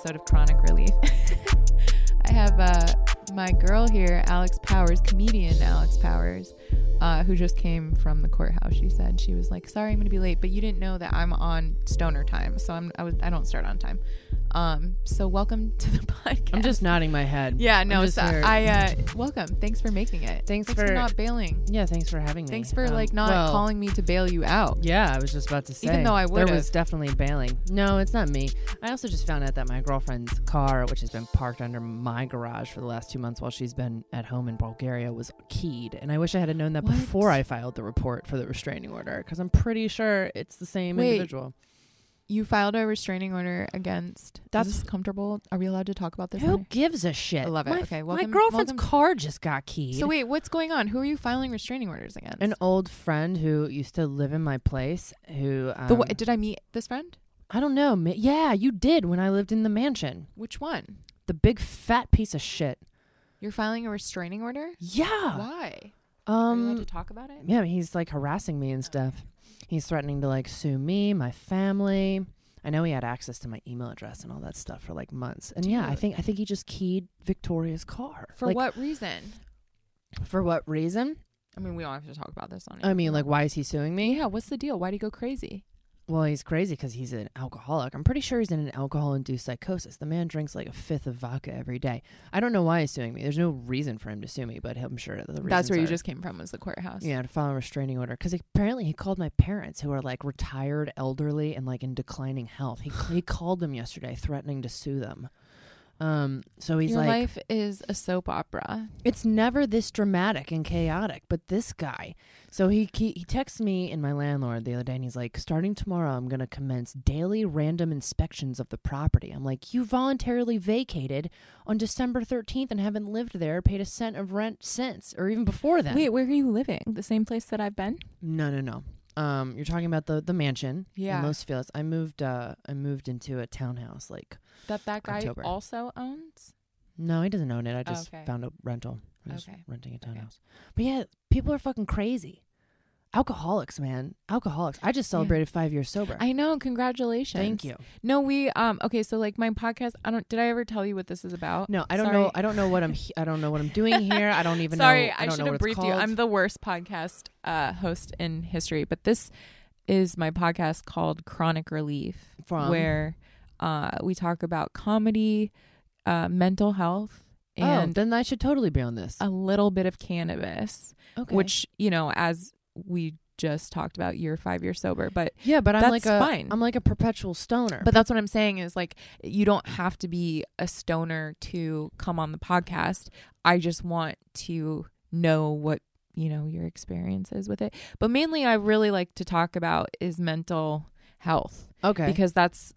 episode of Chronic Relief. I have uh, my girl here, Alex Powers, comedian Alex Powers, uh, who just came from the courthouse. She said she was like, "Sorry, I'm to be late, but you didn't know that I'm on stoner time, so I'm I was I don't start on time." Um, so welcome to the podcast. I'm just nodding my head. yeah, no, so. I uh, welcome. Thanks for making it. Thanks for, for- not bailing. Yeah, thanks for having me. Thanks for Um, like not well, calling me to bail you out. Yeah, I was just about to say. Even though I would've. was definitely bailing. No, it's not me. I also just found out that my girlfriend's car, which has been parked under my garage for the last two months while she's been at home in Bulgaria, was keyed. And I wish I had known that What? before I filed the report for the restraining order, because I'm pretty sure it's the same Wait, individual. You filed a restraining order against. That's- is this comfortable. Are we allowed to talk about this? Who on gives a shit? I love it. My, Okay, my girlfriend's welcome- car just got keyed. So wait, what's going on? Who are you filing restraining orders against? An old friend who used to live in my place, who um, the wh- did I meet this friend? I don't know. ma- Yeah, you did when I lived in the mansion. Which one? The big fat piece of shit. You're filing a restraining order? Yeah. Why? are you allowed to Um. talk about it? Yeah, he's like harassing me and stuff. He's threatening to like sue me, my family. I know he had access to my email address and all that stuff for like months. And yeah, I think I think he just keyed Victoria's car. For Like, what reason? For what reason? I mean, we don't have to talk about this on. I mean, like, why is he suing me? yeah, what's the deal? Why would he go crazy? Well, he's crazy because he's an alcoholic. I'm pretty sure he's in an alcohol-induced psychosis. The man drinks like a fifth of vodka every day. I don't know why he's suing me. There's no reason for him to sue me, but I'm sure the reasons That's where you just came from. Was the courthouse? yeah to file a restraining order because apparently he called my parents who are like retired, elderly, and like in declining health. He he called them yesterday, threatening to sue them. Um, so he's Your like, life is a soap opera. it's never this dramatic and chaotic, but this guy. So he he, he texted me and my landlord the other day, and he's like, starting tomorrow, I'm gonna commence daily random inspections of the property. I'm like, you voluntarily vacated on December 13th and haven't lived there, paid a cent of rent since, or even before then. Wait, where are you living? The same place that I've been? No, no, no. Um, you're talking about the the mansion Yeah. in Los Feliz. I moved. Uh, I moved into a townhouse. Like, That that guy October. also owns? no, he doesn't own it. I just Okay. found a rental. I was Okay. renting a Okay. townhouse. But yeah, people are fucking crazy. Alcoholics, man. Alcoholics. I just celebrated five years sober. I know. Congratulations. Thank you. No, we um okay, so like my podcast, I don't did I ever tell you what this is about? No, I don't Sorry. know. I don't know what I'm. he- I don't know what I'm doing here. I don't even Sorry, know. I, don't should have briefed you. I'm the worst podcast uh host in history, but this is my podcast called Chronic Relief From? where uh we talk about comedy, uh mental health oh, and then I should totally be on this. a little bit of cannabis, okay. which, you know, as we just talked about, you're 5 years sober, but yeah, but I'm like a. fine. i'm like a perpetual stoner. But that's what I'm saying is like you don't have to be a stoner to come on the podcast. I just want to know what, you know, your experience is with it. But mainly I really like to talk about is mental health okay. because that's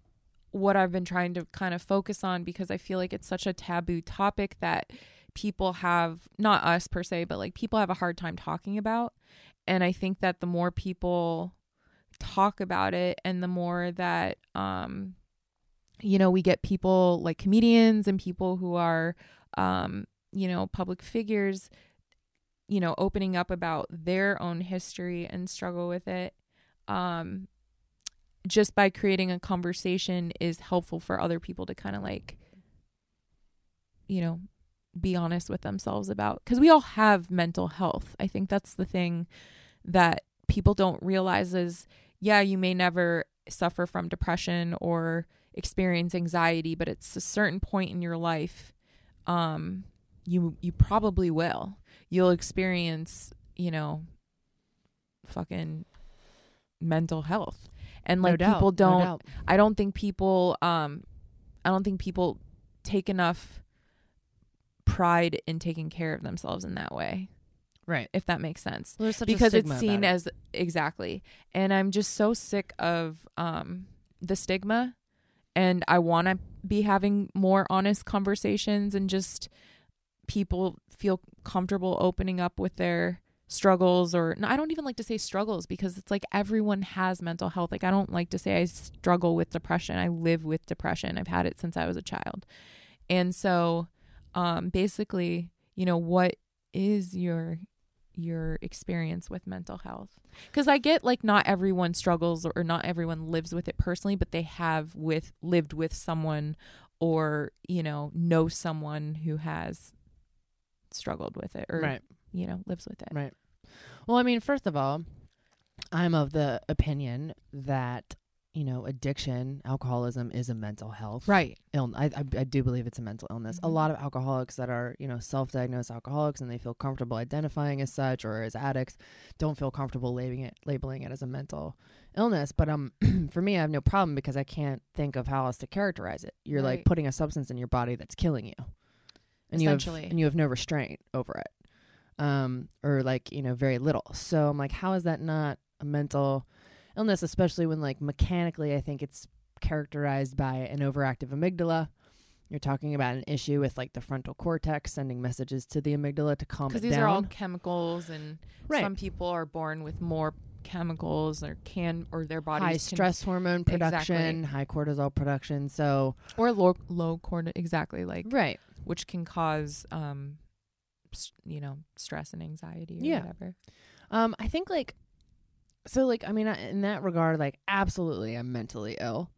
what I've been trying to kind of focus on because I feel like it's such a taboo topic that people have not us per se, but like people have a hard time talking about. And I think that the more people talk about it and the more that um you know we get people like comedians and people who are um you know public figures you know opening up about their own history and struggle with it um just by creating a conversation is helpful for other people to kind of like you know be honest with themselves about because we all have mental health. I think that's the thing that people don't realize is yeah you may never suffer from depression or experience anxiety but it's a certain point in your life um you you probably will. You'll experience you know fucking mental health. And No like doubt, people no don't doubt. I don't think people um I don't think people take enough pride in taking care of themselves in that way, Right. if that makes sense. Well, there's such a because it's seen it. as exactly. And I'm just so sick of um the stigma and I want to be having more honest conversations and just people feel comfortable opening up with their struggles or no, I don't even like to say struggles because it's like everyone has mental health. Like I don't like to say I struggle with depression. I live with depression. I've had it since I was a child. And so um basically, you know, what is your your experience with mental health? Cuz I get like not everyone struggles or not everyone lives with it personally, but they have with lived with someone or you know know someone who has struggled with it or right. you know lives with it Right. Well, I mean, first of all, I'm of the opinion that you know addiction, alcoholism is a mental health right illness. I, I I do believe it's a mental illness. A Mhm. lot of alcoholics that are you know self-diagnosed alcoholics and they feel comfortable identifying as such or as addicts don't feel comfortable labeling it labeling it as a mental illness. But um, for me, I have no problem because I can't think of how else to characterize it. You're like putting a substance in your body that's killing you, and you have and you have no restraint over it, um, or like you know very little. So I'm like, how is that not a mental illness? Especially when like mechanically, I think it's characterized by an overactive amygdala. You're talking about an issue with like the frontal cortex sending messages to the amygdala to calm it because these are all chemicals and right. some people are born with more chemicals or can or their bodies high can- stress hormone production, Exactly. high cortisol production. So or low low cortisol exactly like right, which can cause um s- you know stress and anxiety or Yeah. whatever Um, I think like, so like I mean, I- in that regard, like absolutely, I'm mentally ill.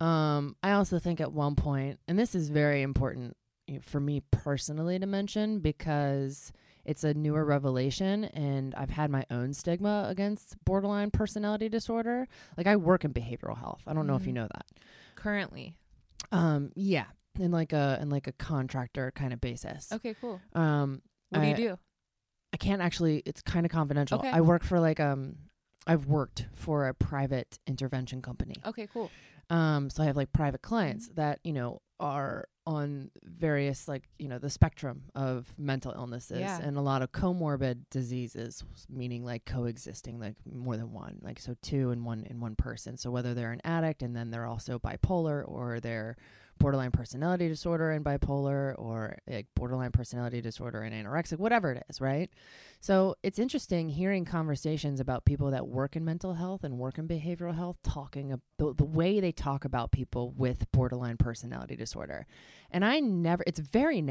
Um, I also think at one point, and this is very important for me personally to mention because it's a newer revelation, and I've had my own stigma against borderline personality disorder. Like I work in behavioral health. I don't know if you Mhm. know that. currently Um, yeah, in like a in like a contractor kind of basis. okay cool Um, what do you do I can't actually. It's kind of confidential. Okay. I work for like um, I've worked for a private intervention company. okay cool Um, so I have like private clients Mm-hmm. that you know are on various like you know the spectrum of mental illnesses Yeah. and a lot of comorbid diseases, meaning like coexisting, like more than one, like so two in one in one person. So whether they're an addict and then they're also bipolar, or they're borderline personality disorder and bipolar, or like borderline personality disorder and anorexic, whatever it is, right? So it's interesting hearing conversations about people that work in mental health and work in behavioral health talking about the, way they talk about people with borderline personality disorder. And I never, it's very.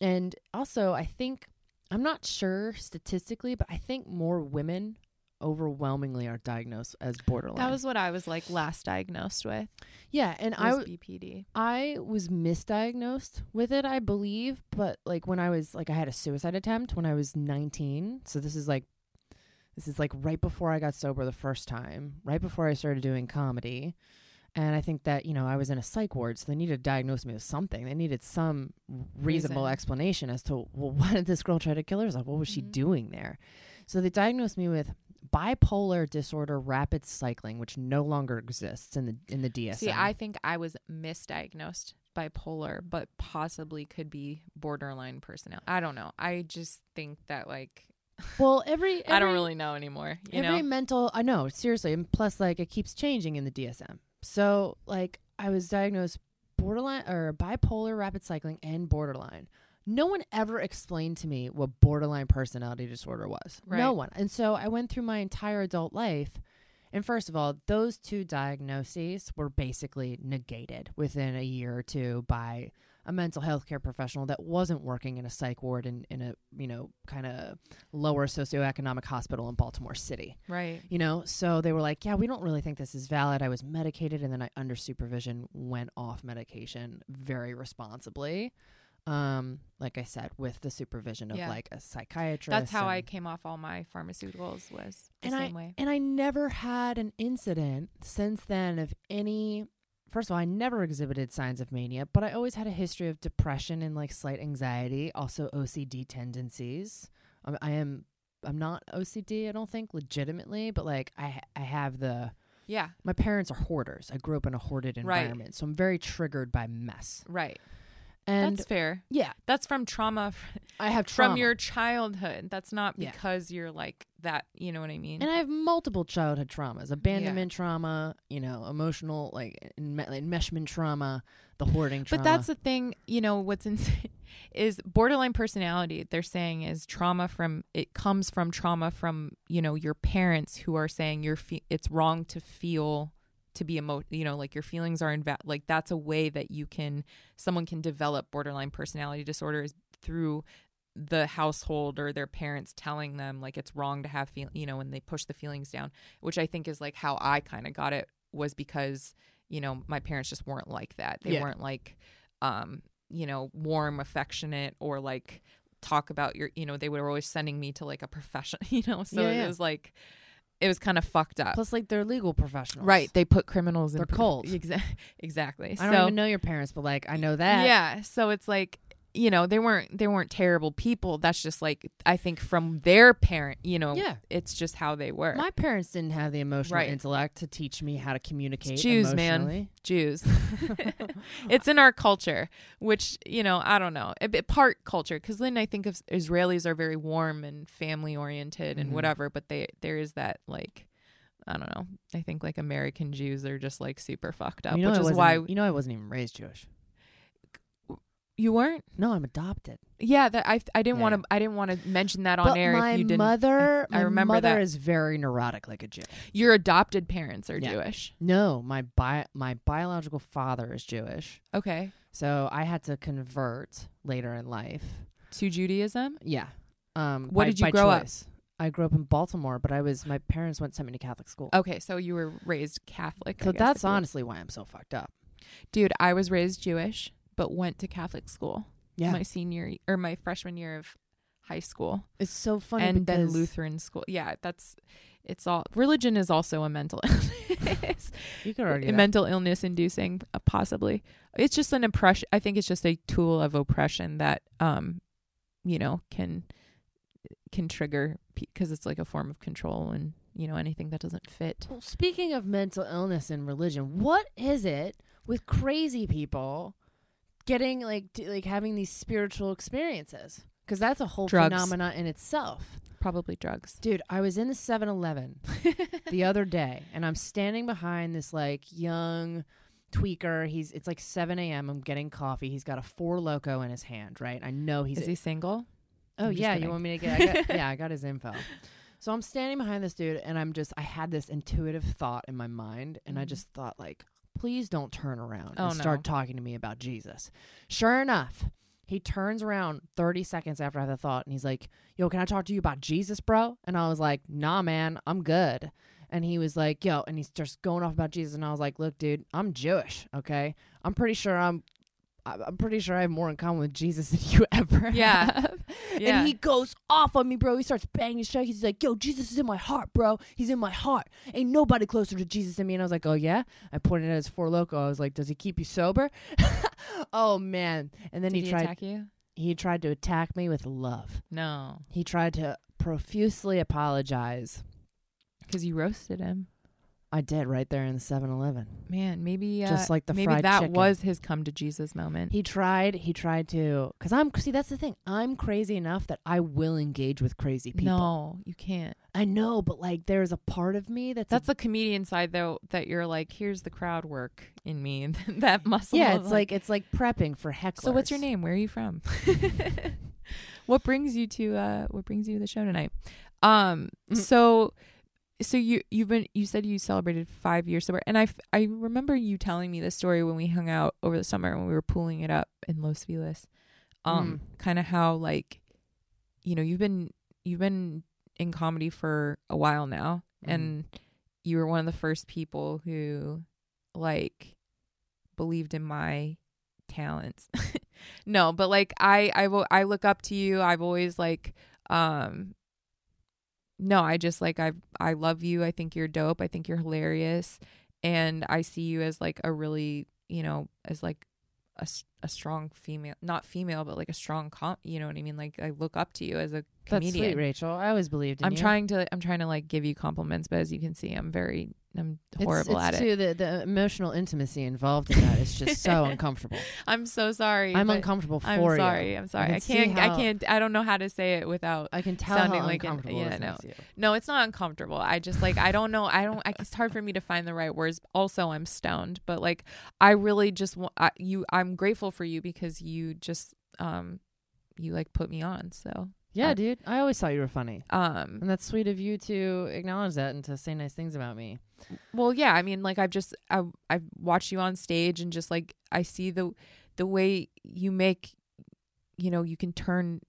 And also, I think, I'm not sure statistically, but I think more women overwhelmingly are diagnosed as borderline. that was what i was like last diagnosed with yeah. And I, was w- bpd I was misdiagnosed with it, I believe, but like when I was like I had a suicide attempt when I was 19. So this is like this is like right before I got sober the first time, right before I started doing comedy. And I think that, you know, I was in a psych ward, so they needed to diagnose me with something. They needed some reasonable Reason. explanation as to, well, why did this girl try to kill herself? What was she Mhm. doing there? So they diagnosed me with bipolar disorder rapid cycling, which no longer exists in the in the DSM. see i think i was misdiagnosed bipolar but possibly could be borderline personality i don't know. I just think that like well, every, i don't really know anymore you every know? mental i know seriously and plus like it keeps changing in the dsm so like i was diagnosed borderline or bipolar rapid cycling and borderline no one ever explained to me what borderline personality disorder was. No one. And so i went through my entire adult life and first of all those two diagnoses were basically negated within a year or two by a mental health care professional that wasn't working in a psych ward in, in a you know kind of lower socioeconomic hospital in baltimore city. Right. You know so they were like yeah we don't really think this is valid. I was medicated and then i under supervision went off medication very responsibly um like i said with the supervision of Yeah. like a psychiatrist that's how i came off all my pharmaceuticals was the and same I way and I never had an incident since then of any. First of all, I never exhibited signs of mania, but I always had a history of depression and like slight anxiety, also OCD tendencies. Um, I am. I'm not OCD. I don't think legitimately, but like I I have the. yeah My parents are hoarders. I grew up in a hoarded Right. environment, so I'm very triggered by mess. right And that's fair yeah, that's from trauma I have trauma. from your childhood that's not Yeah. because you're like that you know what i mean And I have multiple childhood traumas: abandonment trauma, you know, emotional like enme- enmeshment trauma, the hoarding trauma. But that's the thing, you know, what's insane is borderline personality, they're saying is trauma from it comes from trauma from, you know, your parents who are saying you're fe- it's wrong to feel to be emo you know, like your feelings are inva- like that's a way that you can someone can develop borderline personality disorders through the household or their parents telling them like it's wrong to have feel you know when they push the feelings down which i think is like how i kind of got it was because you know my parents just weren't like that they Yeah. weren't like um you know warm affectionate or like talk about your you know they were always sending me to like a profession you know so Yeah, it yeah. was like it was kind of fucked up Plus, like they're legal professionals, right they put criminals in They're cold. Exa- exactly I don't so even know your parents, but like I know that. yeah so it's like you know they weren't they weren't terrible people that's just like i think from their parent you know Yeah. it's just how they were My parents didn't have the emotional Right. intellect to teach me how to communicate. Jews, man. Jews. it's in our culture, which you know I don't know, a bit part culture. Because then I think of Israelis are very warm and family oriented and Mhm. whatever, but they there is that like I don't know. I think like American Jews are just like super fucked up, You know, which is why you know I wasn't even raised Jewish. You weren't. No, I'm adopted. Yeah, that I I didn't Yeah. want to I didn't want to mention that on but air my if you didn't. mother, I my remember mother that. is very neurotic, like a Jew. Your adopted parents are Yeah. Jewish. No, my bi- my biological father is Jewish, Okay, so I had to convert later in life. to Judaism. Yeah. Um. What by- did you by grow up? choice. I grew up in Baltimore, but I was my parents went sent me to Catholic school. Okay, so you were raised Catholic. I so guess, that's if you honestly why I'm so fucked up. Dude, I was raised Jewish, but went to Catholic school Yeah, my senior or my freshman year of high school, it's so funny. and then Lutheran school. Yeah, that's it's all religion is also a mental illness, You could argue a that. mental illness inducing, uh, possibly. It's just an oppression. I think it's just a tool of oppression that, um, you know, can can trigger because it's like a form of control and you know anything that doesn't fit. Well, speaking of mental illness and religion, what is it with crazy people getting like t- like having these spiritual experiences? Because that's a whole Drugs. phenomena in itself. Probably drugs. Dude, I was in the 7-Eleven the other day, and I'm standing behind this like young tweaker. He's it's like 7 a.m. I'm getting coffee. He's got a Four Loko in his hand. Right, I know he's Is he single? Oh I'm yeah, you want me to get? I got, yeah, I got his info. So I'm standing behind this dude, and I'm just I had this intuitive thought in my mind, and I Mhm. just thought like, please don't turn around Oh, and start no. talking to me about Jesus. Sure enough, he turns around 30 seconds after I had the thought, and he's like, "Yo, can I talk to you about Jesus, bro?" And I was like, "Nah, man, I'm good." And he was like, "Yo," and he's just going off about Jesus, and I was like, "Look, dude, I'm Jewish, okay? I'm pretty sure I'm." I'm pretty sure I have more in common with Jesus than you ever Yeah. have. Yeah. And he goes off on me, bro. He starts banging his chest. He's like, yo, Jesus is in my heart, bro. He's in my heart. Ain't nobody closer to Jesus than me. And I was like, oh, yeah? I pointed at his Four Loko. I was like, does he keep you sober? oh, man. And then Did he he tried attack you? he tried to attack me with love. No, He tried to profusely apologize. because you roasted him. I did right there in the 7-Eleven. Man, maybe uh, Just like the maybe that chicken. was his come to Jesus moment. He tried, he tried to, because I'm, see, that's the thing. I'm crazy enough that I will engage with crazy people. no, you can't. I know, but like there's a part of me that's, That's a comedian side though. That you're like, here's the crowd work in me, and that muscle. yeah, it's like it's like prepping for hecklers. So what's your name? Where are you from? what brings you to uh what brings you to the show tonight? Um Mhm. so so you you've been you said you celebrated 5 years sober and I I remember you telling me this story when we hung out over the summer when we were pulling it up in Los Feliz. Um kind of how like you know, you've been you've been in comedy for a while now Mhm. and you were one of the first people who like believed in my talents. no, but like I I will I look up to you. I've always like um no, I just like I I love you. I think you're dope. I think you're hilarious and I see you as like a really, you know, as like a, a strong female, not female, but like a strong com, you know what I mean? Like I look up to you as a That's comedian. sweet, Rachel. I always believed in I'm you. trying to I'm trying to like give you compliments, but as you can see, I'm very I'm horrible it's at it. too, The, the emotional intimacy involved in that is just so uncomfortable. I'm so sorry. I'm uncomfortable for I'm you. sorry. I'm sorry. can I can't I how- can't I don't know how to say it without I can tell sounding how like an- uncomfortable yeah, no. No, it's not uncomfortable. I just like I don't know. I don't. I, it's hard for me to find the right words. Also, I'm stoned, but like I really just want I, you. I'm grateful for you because you just um you like put me on. So Yeah, I- dude. I always thought you were funny. um And that's sweet of you to acknowledge that and to say nice things about me. well yeah. I mean like I've just I I've watched you on stage and just like I see the the way you make you know you can turn.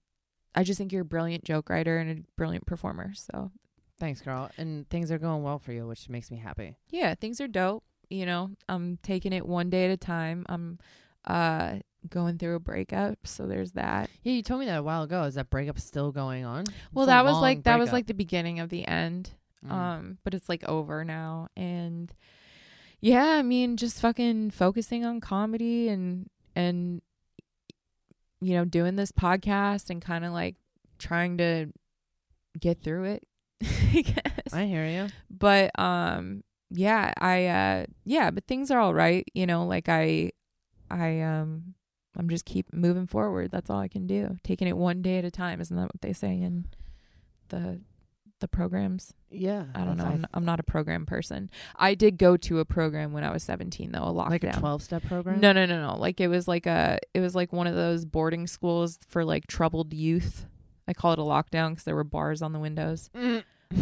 I just think you're a brilliant joke writer and a brilliant performer. So Thanks, girl. And things are going well for you, which makes me happy. yeah, things are dope. You know, I'm taking it one day at a time. I'm, uh, going through a breakup, so there's that. Yeah, you told me that a while ago. Is that breakup still going on? Well, It's that was like that was breakup. like the beginning of the end. Mm. Um, but it's like over now and yeah, I mean just fucking focusing on comedy and and you know, doing this podcast and kind of like trying to get through it. I guess. I hear you. but um yeah, I uh yeah, but things are all right, you know, like I I um I'm just keep moving forward. That's all I can do. Taking it one day at a time. Isn't that what they say in the the programs? Yeah, I don't know. I'm not, I'm not a program person. I did go to a program when I was 17 though, a lockdown. like a twelve step program. No, no, no, no. Like it was like a it was like one of those boarding schools for like troubled youth. I call it a lockdown because there were bars on the windows,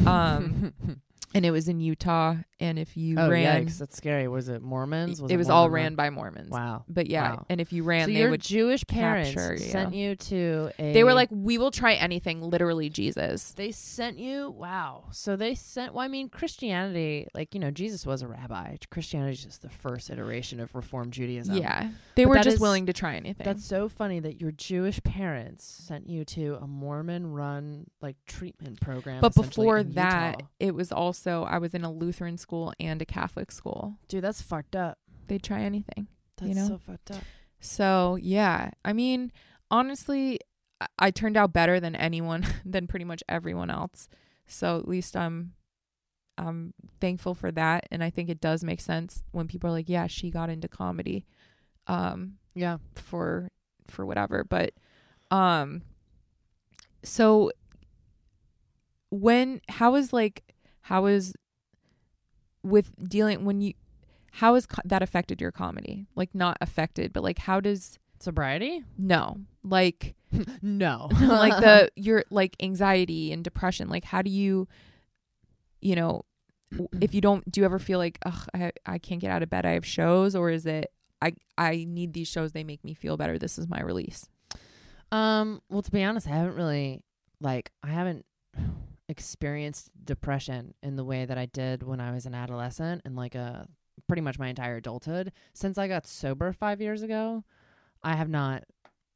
Um, and it was in Utah. And if you oh ran, yikes, that's scary. Was it Mormons? it was all ran by Mormons. Wow. But yeah, Wow. and if you ran, so your. Jewish parents capture you. sent you to a. They were like, "We will try anything." Literally, Jesus. They sent you. Wow. So they sent. Well, I mean, Christianity, like you know, Jesus was a rabbi. Christianity is just the first iteration of Reform Judaism. yeah, they But were just is- willing to try anything. That's so funny that your Jewish parents sent you to a Mormon-run like treatment program. but before that, Utah. it was also I was in a Lutheran school and a Catholic school. dude, that's fucked up. They'd try anything. That's You know? so fucked up. So yeah, I mean, honestly, I, I turned out better than anyone, than pretty much everyone else. So at least I'm, I'm thankful for that, and I think it does make sense when people are like, "Yeah, she got into comedy," um, Yeah. for for whatever. But, um, so when how is like how is with dealing when you how has co- that affected your comedy like not affected but like how does Sobriety? no like no. like the your like anxiety and depression like how do you you know if you don't do you ever feel like ugh I, I can't get out of bed i have shows or is it i i need these shows they make me feel better this is my release Um, well, to be honest, I haven't really like I haven't experienced depression in the way that I did when I was an adolescent and like a pretty much my entire adulthood. Since I got sober 5 years ago, I have not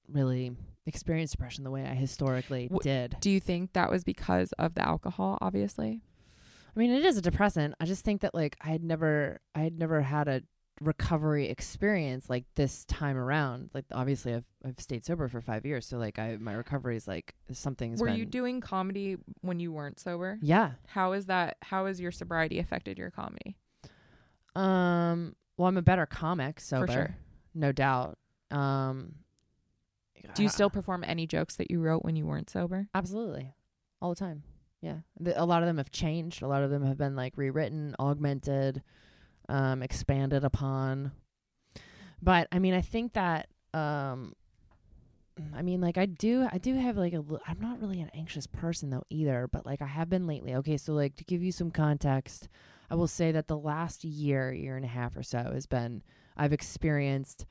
really experienced depression the way I historically Wh- did. do you think that was because of the alcohol obviously I mean, it is a depressant. I just think that like I had never I had never had a recovery experience like this time around. Like obviously I've I've stayed sober for 5 years, so like I my recovery is like something's were been you doing comedy when you weren't sober Yeah. how is that how has your sobriety affected your comedy Um. Well, I'm a better comic, sober, sure. no doubt. Um. do you still perform any jokes that you wrote when you weren't sober Absolutely, all the time. Yeah, the, a lot of them have changed. A lot of them have been like rewritten, augmented, um, expanded upon. But I mean, I think that um. I mean, like I do, I do have like a. li- I'm not really an anxious person though either, but like I have been lately. Okay, so like to give you some context, I will say that the last year, year and a half or so has been I've experienced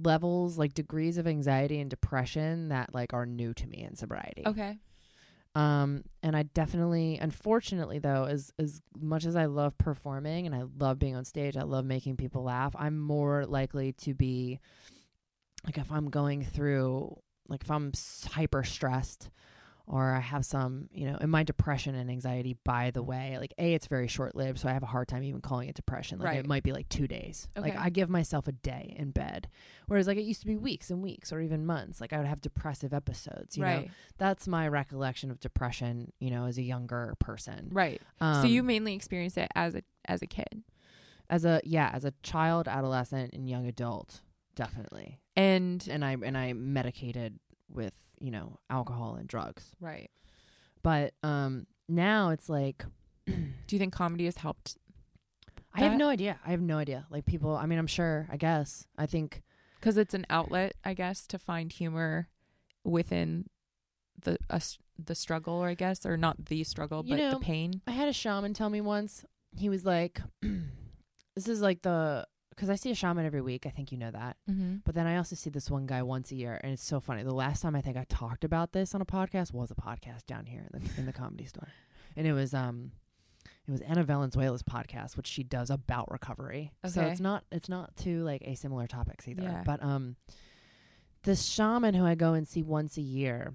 levels like degrees of anxiety and depression that like are new to me in sobriety. okay Um and I definitely unfortunately though as as much as I love performing and I love being on stage, I love making people laugh, I'm more likely to be like if I'm going through like if I'm hyper stressed or I have some, you know, in my depression and anxiety, by the way, like A, it's very short lived, so I have a hard time even calling it depression. Like Right. it might be like two days. Okay. Like I give myself a day in bed. Whereas like it used to be weeks and weeks or even months. Like I would have depressive episodes. You know? right That's my recollection of depression, you know, as a younger person. right Um, so you mainly experienced it as a as a kid as a yeah, as a child, adolescent, and young adult, definitely. and And I and I medicated with, you know, alcohol and drugs. right But um now it's like do you think comedy has helped I have no idea. I have no idea. Like people, I mean, I'm sure, I guess. I think because it's an outlet i guess to find humor within the us the struggle or i guess or not the struggle You but know, the pain I had a shaman tell me once. He was like, "This is like the because I see a shaman every week. I think you know that. mm-hmm. But then I also see this one guy once a year, and it's so funny. The last time I think I talked about this on a podcast was a podcast down here in the in the comedy store, and it was um, it was Anna Valenzuela's podcast, which she does about recovery. Okay. So it's not it's not two like asimilar topics either. Yeah. But um, this shaman who I go and see once a year.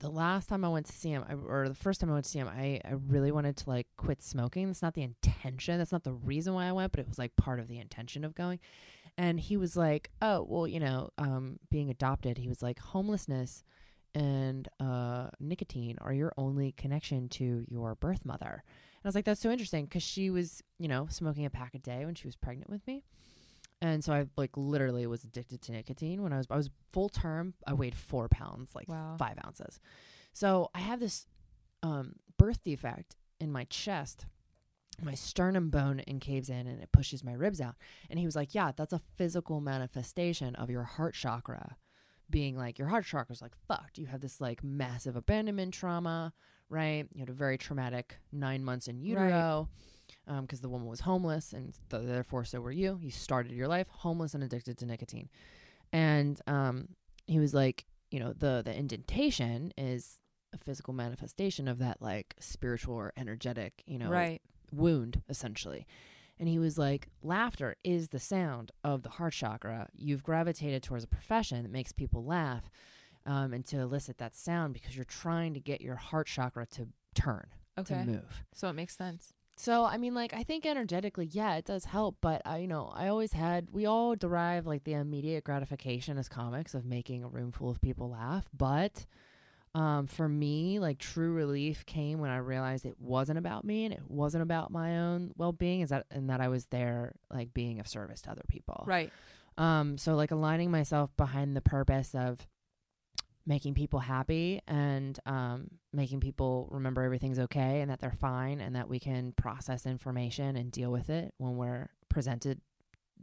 The last time I went to see him, I, or the first time I went to see him, I, I really wanted to like quit smoking. That's not the intention. That's not the reason why I went, but it was like part of the intention of going. And he was like, "Oh, well, you know, um, being adopted." He was like, "Homelessness and uh, nicotine are your only connection to your birth mother." And I was like, "That's so interesting," because she was, you know, smoking a pack a day when she was pregnant with me and so I like literally was addicted to nicotine when I was I was full term. I weighed four pounds, like Wow. five ounces. So I have this um, birth defect in my chest. My sternum bone encaves in and it pushes my ribs out. And he was like, "Yeah, that's a physical manifestation of your heart chakra being like your heart chakra's like fucked. You have this like massive abandonment trauma, right? You had a very traumatic nine months in utero." Because the woman was homeless and th- therefore so were you. You started your life homeless and addicted to nicotine, and um, he was like, you know, the the indentation is a physical manifestation of that like spiritual or energetic, you know, right. wound essentially. And he was like, laughter is the sound of the heart chakra. You've gravitated towards a profession that makes people laugh, um, and to elicit that sound because you're trying to get your heart chakra to turn Okay. to move. So it makes sense. So I mean, like I think energetically, yeah, it does help. But I, you know, I always had we all derive like the immediate gratification as comics of making a room full of people laugh. But um, for me, like true relief came when I realized it wasn't about me and it wasn't about my own well being. Is that and that I was there like being of service to other people. Right. Um, so like aligning myself behind the purpose of making people happy and um, making people remember everything's okay and that they're fine and that we can process information and deal with it when we're presented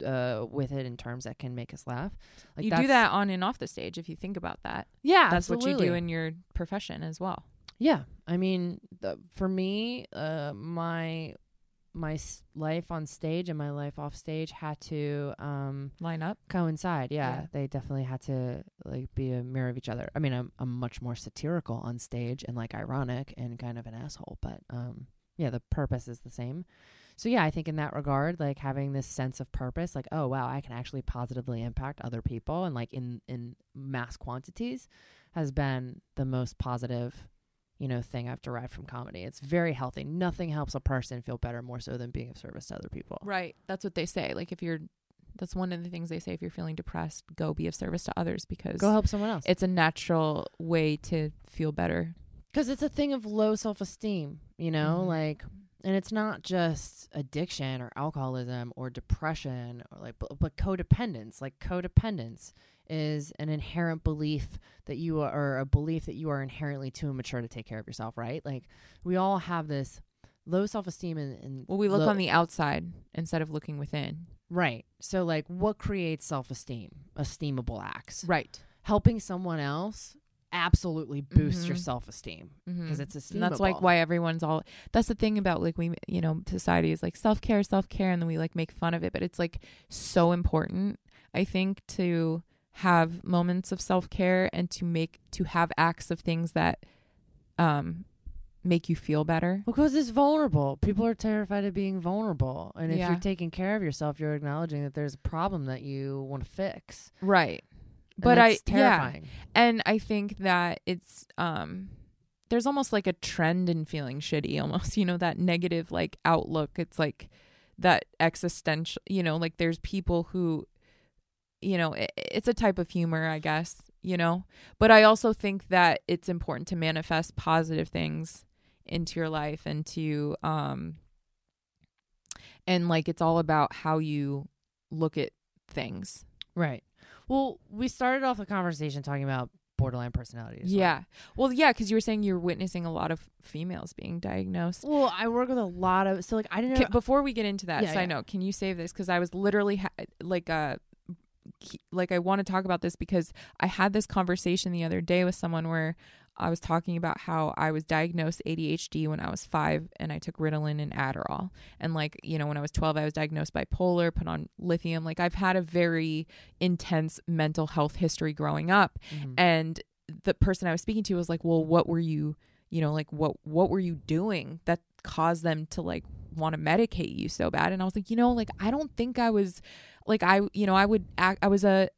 uh, with it in terms that can make us laugh. Like you do that on and off the stage if you think about that. Yeah, That's what you do in your profession as well. Yeah, I mean, the, for me, uh, my my s- life on stage and my life off stage had to um, Line up. coincide. Yeah, Yeah. they definitely had to like be a mirror of each other. I mean, I'm I'm much more satirical on stage and like ironic and kind of an asshole, but um, yeah, the purpose is the same. So yeah, I think in that regard, like having this sense of purpose, like oh wow, I can actually positively impact other people and like in in mass quantities, has been the most positive you know thing I've derived from comedy. It's very healthy. Nothing helps a person feel better more so than being of service to other people. Right. That's what they say. Like if you're that's one of the things they say if you're feeling depressed, go be of service to others because Go help someone else. it's a natural way to feel better. because it's a thing of low self-esteem you know Mhm. like and it's not just addiction or alcoholism or depression or like but, but codependence. Like codependence is an inherent belief that you are or a belief that you are inherently too immature to take care of yourself right? Like we all have this low self-esteem and, and Well, we look low- on the outside instead of looking within. right. So like what creates self-esteem? Esteemable acts. Right. helping someone else absolutely boosts your Mhm. self-esteem Because because it's esteemable And that's like why everyone's all. That's the thing about like we, you know, society is like self care, self care, and then we like make fun of it. But it's like so important, I think, to have moments of self care and to make to have acts of things that, um, make you feel better. Because it's vulnerable. People are terrified of being vulnerable. And if Yeah. you're taking care of yourself, you're acknowledging that there's a problem that you want to fix. Right. But I that's yeah, and I think that it's um there's almost like a trend in feeling shitty almost, you know, that negative like outlook. It's like that existential, you know, like there's people who you know, it, it's a type of humor, I guess, you know. But I also think that it's important to manifest positive things into your life and to um and like it's all about how you look at things. Right. Well, we started off the conversation talking about borderline personality disorder. Yeah. Well, yeah, because you were saying you're witnessing a lot of females being diagnosed. Well, I work with a lot of so like I didn't Can, know before we get into that, Yeah, side yeah. note, can you save this? Because I was literally ha- like, uh, like I want to talk about this because I had this conversation the other day with someone where I was talking about how I was diagnosed ADHD when I was five and I took Ritalin and Adderall. And like, you know, when I was 12, I was diagnosed bipolar, put on lithium. Like, I've had a very intense mental health history growing up Mhm. and the person I was speaking to was like, "Well, what were you, you know, like what what were you doing that caused them to like want to medicate you so bad?" And I was like, "You know, like I don't think I was like I, you know, I would act I was a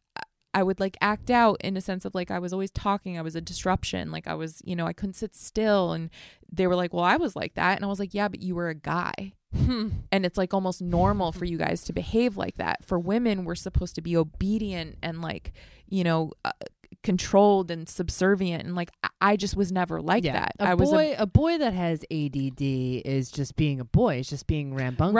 I would like act out in a sense of like I was always talking. I was a disruption. Like I was, you know, I couldn't sit still. And they were like, well, I was like that. And I was like, yeah, but you were a guy. and it's like almost normal for you guys to behave like that. For women, we're supposed to be obedient and like, you know, uh, controlled and subservient and like I- just was never like that. A I was a boy, a, boy that has ADD is just being a boy. It's just being rambunctious.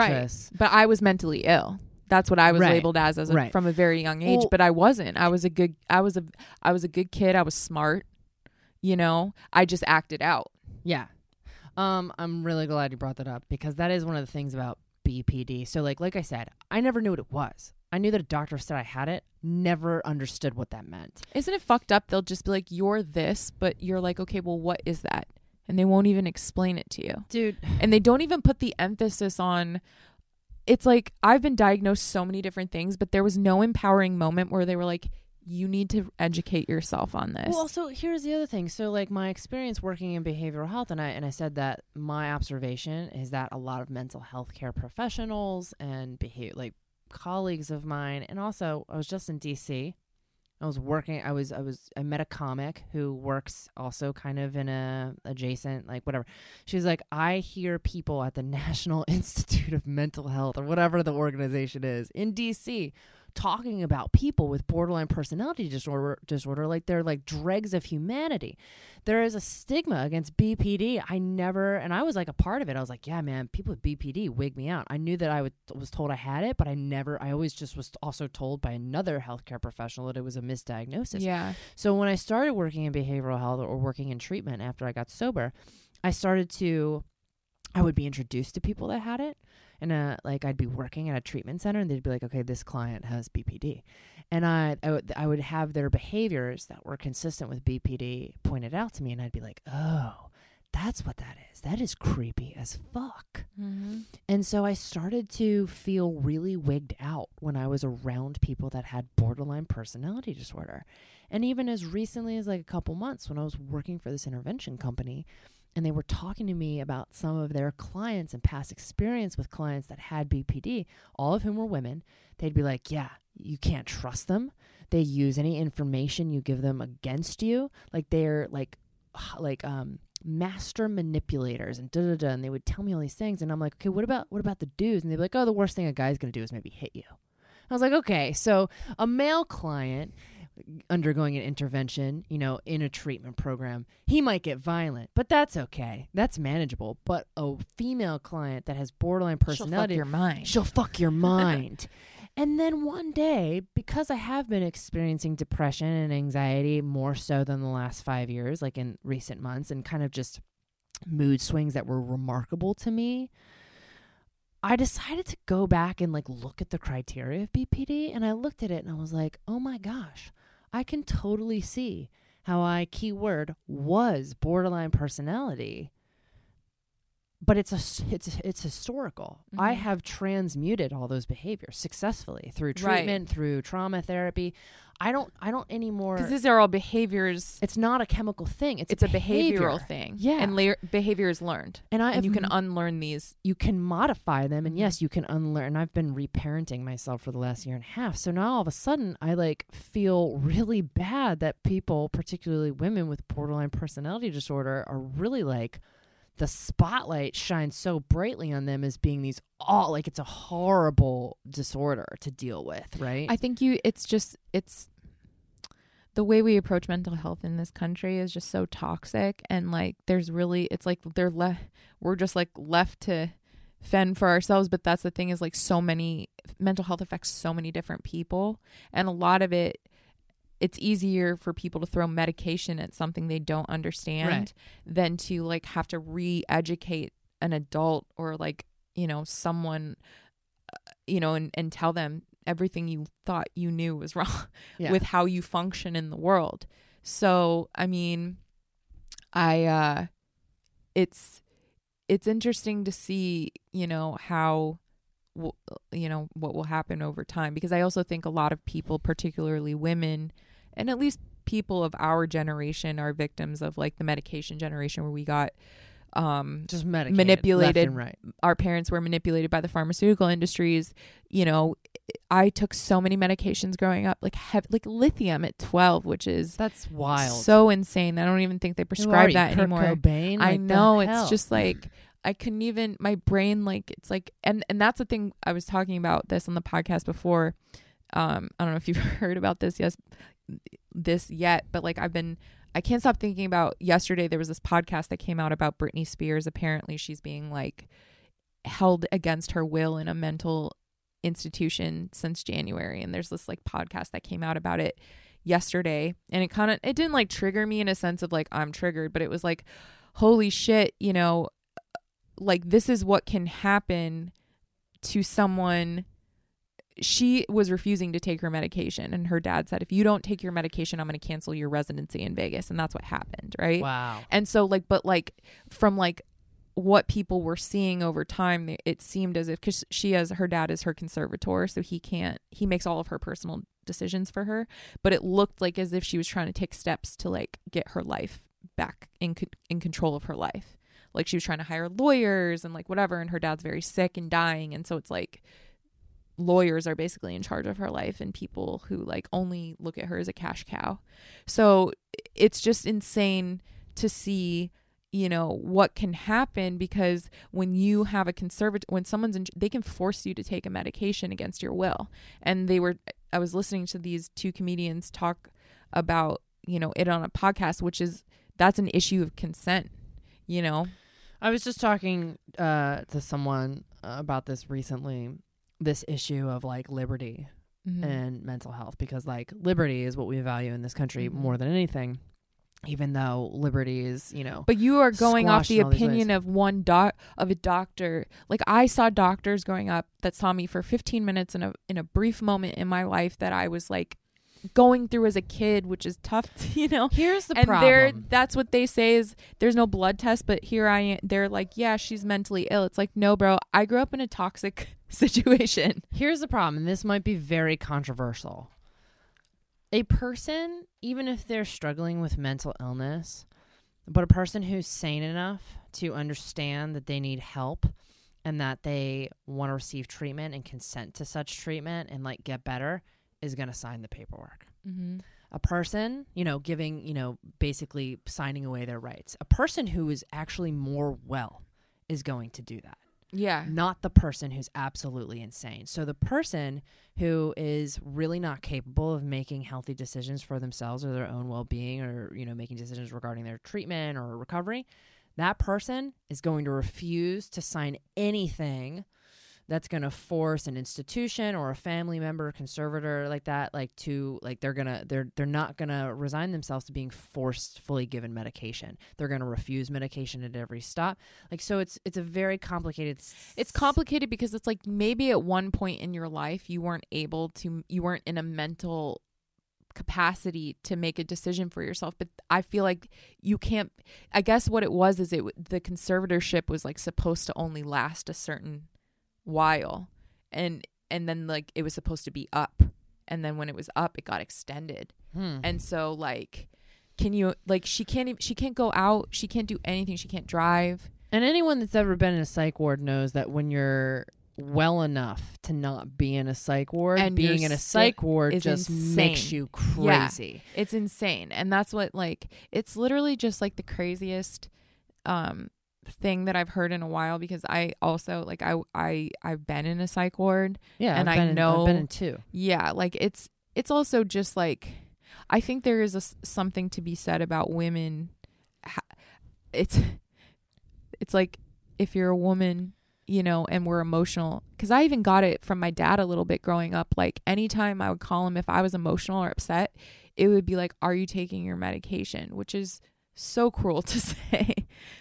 But I was mentally ill. That's what I was Right. labeled as as a, Right. from a very young age. Well- but I wasn't. I was a good. I was a. I was a good kid. I was smart. You know, I just acted out. Yeah. Um, I'm really glad you brought that up because that is one of the things about BPD. So like like I said, I never knew what it was. I knew that a doctor said I had it, never understood what that meant. Isn't it fucked up? They'll just be like, "You're this," but you're like, "Okay, well, what is that?" And they won't even explain it to you. Dude, and they don't even put the emphasis on it's like I've been diagnosed so many different things, but there was no empowering moment where they were like, you need to educate yourself on this. Well, also here's the other thing. So, like my experience working in behavioral health, and I and I said that my observation is that a lot of mental health care professionals and behavior like colleagues of mine, and also I was just in D.C. I was working. I was I was I met a comic who works also kind of in a adjacent like whatever. She's like, I hear people at the National Institute of Mental Health or whatever the organization is in D.C talking about people with borderline personality disorder disorder like they're like dregs of humanity. There is a stigma against BPD. I never and I was like a part of it. I was like, yeah, man, people with BPD wig me out. I knew that I would, was told I had it, but I never I always just was also told by another healthcare professional that it was a misdiagnosis. yeah. So when I started working in behavioral health or working in treatment after I got sober, I started to I would be introduced to people that had it. And like I'd be working at a treatment center and they'd be like, okay, this client has BPD. And I, I, would, would have their behaviors that were consistent with BPD pointed out to me. And I'd be like, oh, that's what that is. That is creepy as fuck. Mm-hmm. And so I started to feel really wigged out when I was around people that had borderline personality disorder. And even as recently as like a couple months when I was working for this intervention company and they were talking to me about some of their clients and past experience with clients that had BPD, all of whom were women, they'd be like, "Yeah, you can't trust them. They use any information you give them against you. Like they're like like um master manipulators and da da da and they would tell me all these things and I'm like, okay, what about what about the dudes? And they'd be like, oh, the worst thing a guy's gonna do is maybe hit you. I was like, okay, so a male client undergoing an intervention, you know, in a treatment program, he might get violent, but that's okay. That's manageable. But a female client that has borderline personality, your mind. she'll fuck your mind. and then one day, because I have been experiencing depression and anxiety more so than the last five years, like in recent months, and kind of just mood swings that were remarkable to me. I decided to go back and like look at the criteria of BPD and I looked at it and I was like, "Oh my gosh, I can totally see how I keyword was borderline personality." But it's a it's it's historical. I Mhm. have transmuted all those behaviors successfully through Right. treatment, through trauma therapy. I don't I don't anymore Because these are all behaviors. it's not a chemical thing. It's, It's, a behavioral thing. Yeah. And la- behavior is learned. And I And you can unlearn these. you can modify them and Mhm. yes you can unlearn i've been reparenting myself for the last year and a half so now all of a sudden i like feel really bad that people particularly women with borderline personality disorder are really like the spotlight shines so brightly on them as being these all like it's a horrible disorder to deal with right I think you. It's just. It's the way we approach mental health in this country is just so toxic, and like there's really. It's like they're left. We're just like left to fend for ourselves. But that's the thing is like so many mental health affects so many different people, and a lot of it. It's easier for people to throw medication at something they don't understand Right. than to like have to re-educate an adult or like you know someone uh, you know and, and tell them everything you thought you knew was wrong Yeah. with how you function in the world so i mean i uh it's it's interesting to see you know how you know what will happen over time because i also think a lot of people particularly women and at least people of our generation are victims of like the medication generation where we got um just manipulated right our parents were manipulated by the pharmaceutical industries you know I took so many medications growing up, like hev- like lithium at 12, which is That's wild. so insane. I don't even think they prescribe that Kurt anymore. Cobain? I Like, know it's just like I couldn't even my brain like it's like and and that's the thing I was talking about this on the podcast before. Um I don't know if you've heard about this yes this yet, but like I've been I can't stop thinking about yesterday there was this podcast that came out about Britney Spears. Apparently she's being like held against her will in a mental institution since January and there's this like podcast that came out about it yesterday and it kind of it didn't like trigger me in a sense of like I'm triggered but it was like holy shit you know like this is what can happen to someone she was refusing to take her medication and her dad said if you don't take your medication I'm going to cancel your residency in Vegas. And that's what happened right? Wow. and so like but like from like what people were seeing over time it seemed as if cuz she has her dad is her conservator so he can't he makes all of her personal decisions for her but it looked like as if she was trying to take steps to like get her life back in in control of her life. Like she was trying to hire lawyers and like whatever and her dad's very sick and dying and so it's like lawyers are basically in charge of her life and people who like only look at her as a cash cow so it's just insane to see you know what can happen because when you have a conservator when someone's in they can force you to take a medication against your will and they were i was listening to these two comedians talk about you know it on a podcast which is that's an issue of consent you know I was just talking uh, to someone uh, about this recently. This issue of like liberty Mhm. and mental health, because like liberty is what we value in this country Mhm. more than anything. Even though liberty is, you know, But you are going off the in all these opinion of one doc of a doctor. Like I saw doctors growing up that saw me for 15 minutes in a in a brief moment in my life that I was like going through as a kid, which is tough, you know. here's the and problem. that's what they say is there's no blood test, but here I am. They're like, yeah, she's mentally ill. It's like, no, bro, I grew up in a toxic situation. Here's the problem, and this might be very controversial. A person, even if they're struggling with mental illness, but a person who's sane enough to understand that they need help and that they want to receive treatment and consent to such treatment and like get better is going to sign the paperwork. Mm-hmm. A person, you know, giving, you know, basically signing away their rights. A person who is actually more well is going to do that Yeah. not the person who's absolutely insane. So the person who is really not capable of making healthy decisions for themselves or their own well-being or you know making decisions regarding their treatment or recovery, that person is going to refuse to sign anything that's going to force an institution or a family member conservator like that like to like they're to they're they're not to resign themselves to being forcefully given medication. They're to refuse medication at every stop. Like so it's it's a very complicated It's complicated because it's like maybe at one point in your life you weren't able to you weren't in a mental capacity to make a decision for yourself but i feel like you can't i guess what it was is it the conservatorship was like supposed to only last a certain while and and then like it was supposed to be up and then when it was up it got extended Hmm. and so like can you like she can't even she can't go out she can't do anything she can't drive And anyone that's ever been in a psych ward knows that when you're well enough to not be in a psych ward, And being in a psych ward just makes insane. you Yeah. crazy. It's insane. And that's what like it's literally just like the craziest um thing that I've heard in a while because I also like I I I've been in a psych ward. Yeah, And I've I been in- know- I've been in two. Yeah, like it's it's also just like I think there is a something to be said about women it's it's like if you're a woman you know and we're emotional because i even got it from my dad a little bit growing up like anytime i would call him if i was emotional or upset it would be like are you taking your medication which is so cruel to say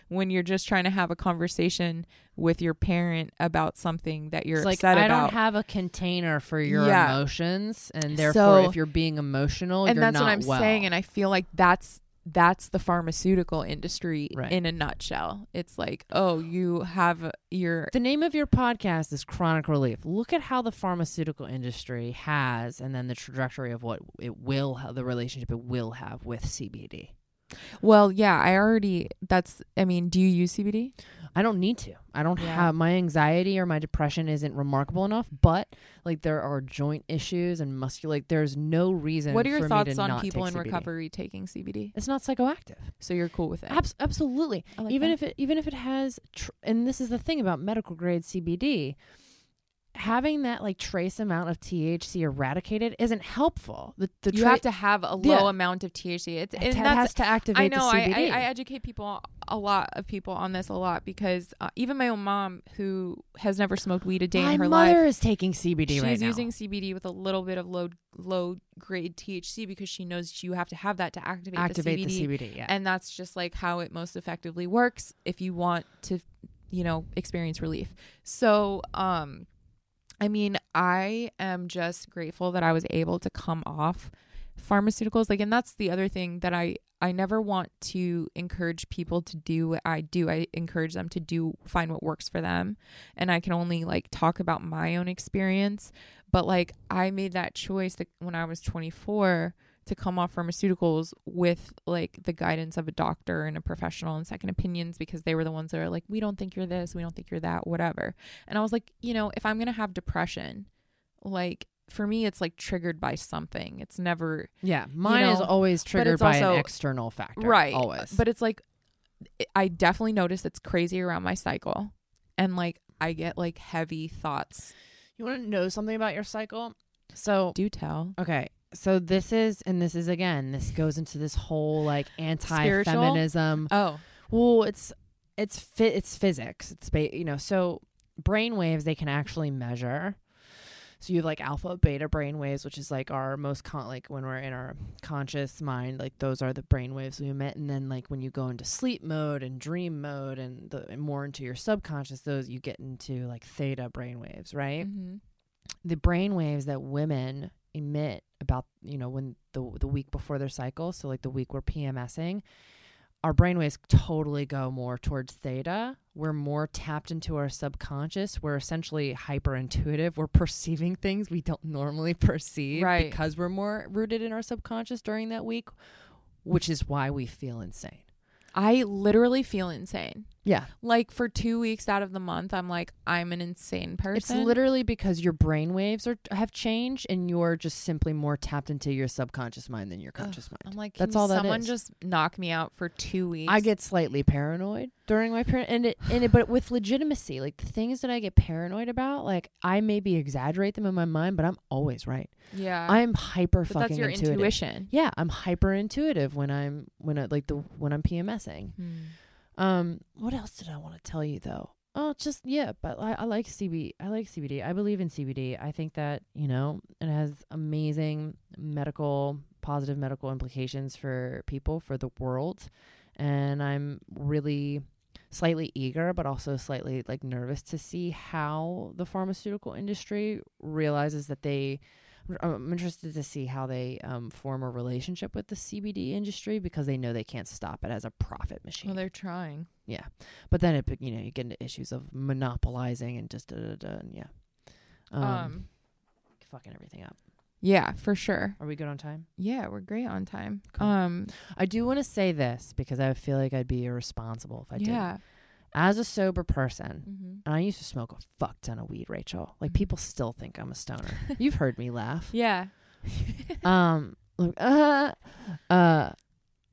when you're just trying to have a conversation with your parent about something that you're It's like upset I about don't have a container for your Yeah. emotions, and therefore, So- if you're being emotional, and you're that's not what I'm well. saying, and I feel like that's that's the pharmaceutical industry Right. in a nutshell. It's like, oh, you have your The name of your podcast is Chronic Relief. Look at how the pharmaceutical industry has, and then the trajectory of what it will, have, the relationship it will have with CBD. Well, yeah, I already. That's. I mean, do you use CBD? I don't need to. I don't Yeah. have my anxiety or my depression isn't remarkable enough, but like there are joint issues and muscular like there's no reason What are your thoughts on people in CBD. recovery taking CBD? It's not psychoactive. So you're cool with it? Abs- absolutely. Like even that. if it even if it has tr- and this is the thing about medical grade CBD having that like trace amount of THC eradicated isn't helpful. The the you tra- have to have a low Yeah. amount of THC. It's it and has to activate I know. I, I, I educate people, a lot of people on this a lot because uh, even my own mom, who has never smoked weed a day my in her mother life, is taking CBD she's right now. using CBD with a little bit of low low grade THC because she knows you have to have that to activate, activate the CBD, the CBD. Yeah. and that's just like how it most effectively works if you want to, you know, experience relief. So, um, I mean, I am just grateful that I was able to come off pharmaceuticals. Like, and that's the other thing that I I never want to encourage people to do what I do. I encourage them to do find what works for them, and I can only like talk about my own experience. But like, I made that choice that when I was 24 to come off pharmaceuticals with like the guidance of a doctor and a professional and second opinions because they were the ones that are like, we don't think you're this, we don't think you're that, whatever. And I was like, you know, if I'm going to have depression, like for me, it's like triggered by something. It's never yeah, mine is know, always triggered by also- an external factor. right. Always. But it's like, I definitely notice it's crazy around my cycle. And like, I get like heavy thoughts. you want to know something about your cycle? So Do tell. Okay. So this is and this is again, this goes into this whole like anti-feminism. Oh, Well, it's it's fit it's physics. It's ba- you know, so brain waves they can actually measure. So you have like alpha beta brain waves, which is like our most con like when we're in our conscious mind, like those are the brain waves we emit. And then like when you go into sleep mode and dream mode and the and more into your subconscious, those you get into like theta brain waves, right? mhm. the brain waves that women emit about you know when the the week before their cycle so like the week we're PMSing our brain waves totally go more towards theta we're more tapped into our subconscious we're essentially hyper intuitive we're perceiving things we don't normally perceive Right. because we're more rooted in our subconscious during that week which is why we feel insane I literally feel insane. Yeah Like for two weeks out of the month, I'm like, I'm an insane person. It's literally because your brain waves are have changed and you're just simply more tapped into your subconscious mind than your conscious mind. I'm like, That's all that someone is. just knock me out for two weeks. I get slightly paranoid during my parent and it and it but with legitimacy. Like the things that I get paranoid about, like I maybe exaggerate them in my mind, but I'm always right. yeah. I'm hyper but fucking that's your intuitive. intuition. Yeah, I'm hyper intuitive when I'm when I like the when I'm PMSing. Hmm. Um, what else did I want to tell you though? Oh, just yeah, but I, I like CB. I like CBD. I believe in CBD. I think that you know it has amazing medical, positive medical implications for people, for the world, and I'm really slightly eager, but also slightly like nervous to see how the pharmaceutical industry realizes that they. I'm interested to see how they um, form a relationship with the CBD industry because they know they can't stop it as a profit machine. Well, they're trying. Yeah, but then it, you know, you get into issues of monopolizing and just da da da, and yeah, um, Um, fucking everything up. yeah, for sure. Are we good on time? Yeah, we're great on time. Cool. Um, I do want to say this because I feel like I'd be irresponsible if I did. As a sober person, Mm-hmm. and I used to smoke a fuck ton of weed, Rachel. Like Mhm. people still think I'm a stoner. You've heard me laugh. Yeah. um look, uh, uh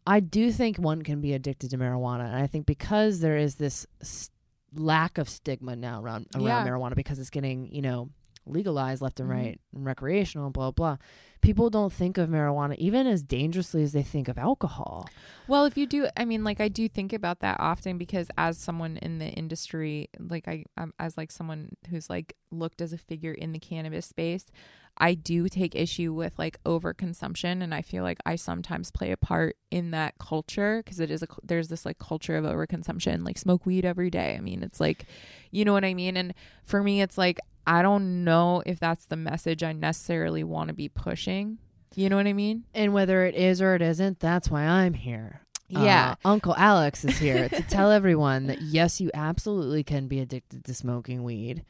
i do think one can be addicted to marijuana and i think because there is this s- lack of stigma now around around Yeah. marijuana because it's getting you know legalized left and Mhm. right and recreational blah blah people don't think of marijuana even as dangerously as they think of alcohol Well, if you do, I mean, like I do think about that often because as someone in the industry, like I, um, as like someone who's like looked as a figure in the cannabis space, I do take issue with like overconsumption, and I feel like I sometimes play a part in that culture because it is a there's this like culture of overconsumption, like smoke weed every day. I mean, it's like, you know what I mean, and for me, it's like I don't know if that's the message I necessarily want to be pushing. You know what I mean? and whether it is or it isn't that's why i'm here Yeah. Uh, Uncle Alex is here to tell everyone that yes, you absolutely can be addicted to smoking weed.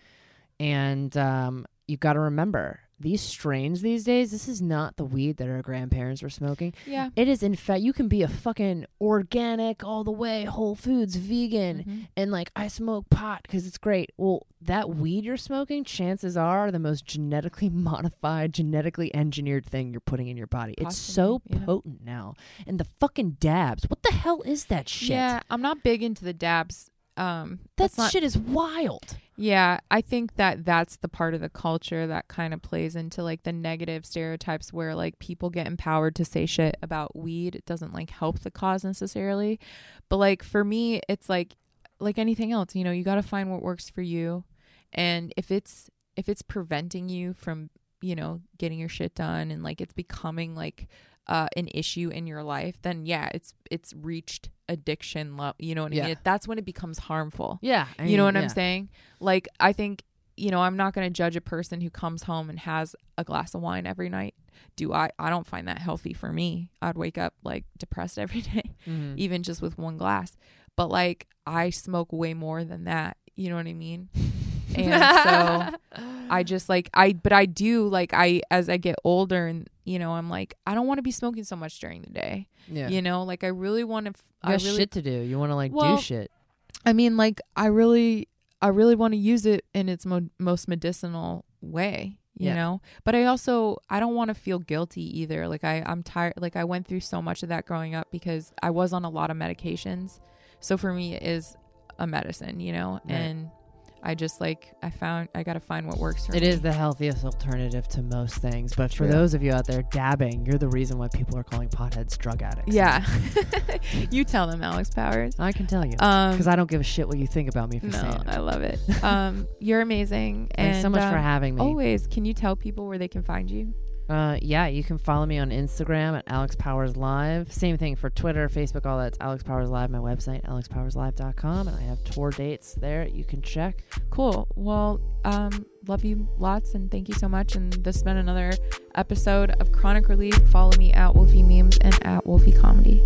And um, you got to remember these strains these days. This is not the weed that our grandparents were smoking. Yeah. It is in fact you can be a fucking organic all the way, Whole Foods, vegan, Mhm. and like I smoke pot because it's great. Well, that weed you're smoking, chances are the most genetically modified, genetically engineered thing you're putting in your body. it's so yeah. potent now. And the fucking dabs, what the hell is that shit? Yeah, I'm not big into the dabs. Um, that not. shit is wild. Yeah, I think that that's the part of the culture that kind of plays into like the negative stereotypes where like people get empowered to say shit about weed. It doesn't like help the cause necessarily. But like for me, it's like like anything else, you know, you got to find what works for you. And if it's if it's preventing you from, you know, getting your shit done and like it's becoming like uh, an issue in your life, then yeah, it's it's reached addiction level. You know what I Yeah. mean? That's when it becomes harmful Yeah. I you know what yeah. I'm saying? Like, I think, you know, I'm not going to judge a person who comes home and has a glass of wine every night. Do I? I don't find that healthy for me. I'd wake up like depressed every day, Mhm. even just with one glass. But like, I smoke way more than that. You know what I mean? And so I just like, I, but I do like, I, as I get older and, you know, I'm like, I don't want to be smoking so much during the day. yeah. You know, like I really want to, You I got really shit to do. You want to like Well, do shit. I mean, like, I really, I really want to use it in its mo- most medicinal way, you Yeah. know. But I also, I don't want to feel guilty either. Like, I, I'm tired. Like, I went through so much of that growing up because I was on a lot of medications. So for me, it is a medicine, you know. Right. And I just like, I found, I got to find what works for It me. is the healthiest alternative to most things. But for those of you out there dabbing, you're the reason why people are calling potheads drug addicts. Yeah. you tell them, Alex Powers. I can tell you. Um, Because I don't give a shit what you think about me for no, saying it. I love it. Um, you're amazing. Thanks and, so much for um, having me. Always. Can you tell people where they can find you? Uh, yeah, you can follow me on Instagram at Alex Powers Live. Same thing for Twitter, Facebook, all that's Alex Powers Live. My website, alexpowerslive.com, and I have tour dates there. You can check. Cool. Well, um, love you lots and thank you so much. And this has been another episode of Chronic Relief. Follow me at Wolfie Memes and at Wolfie Comedy.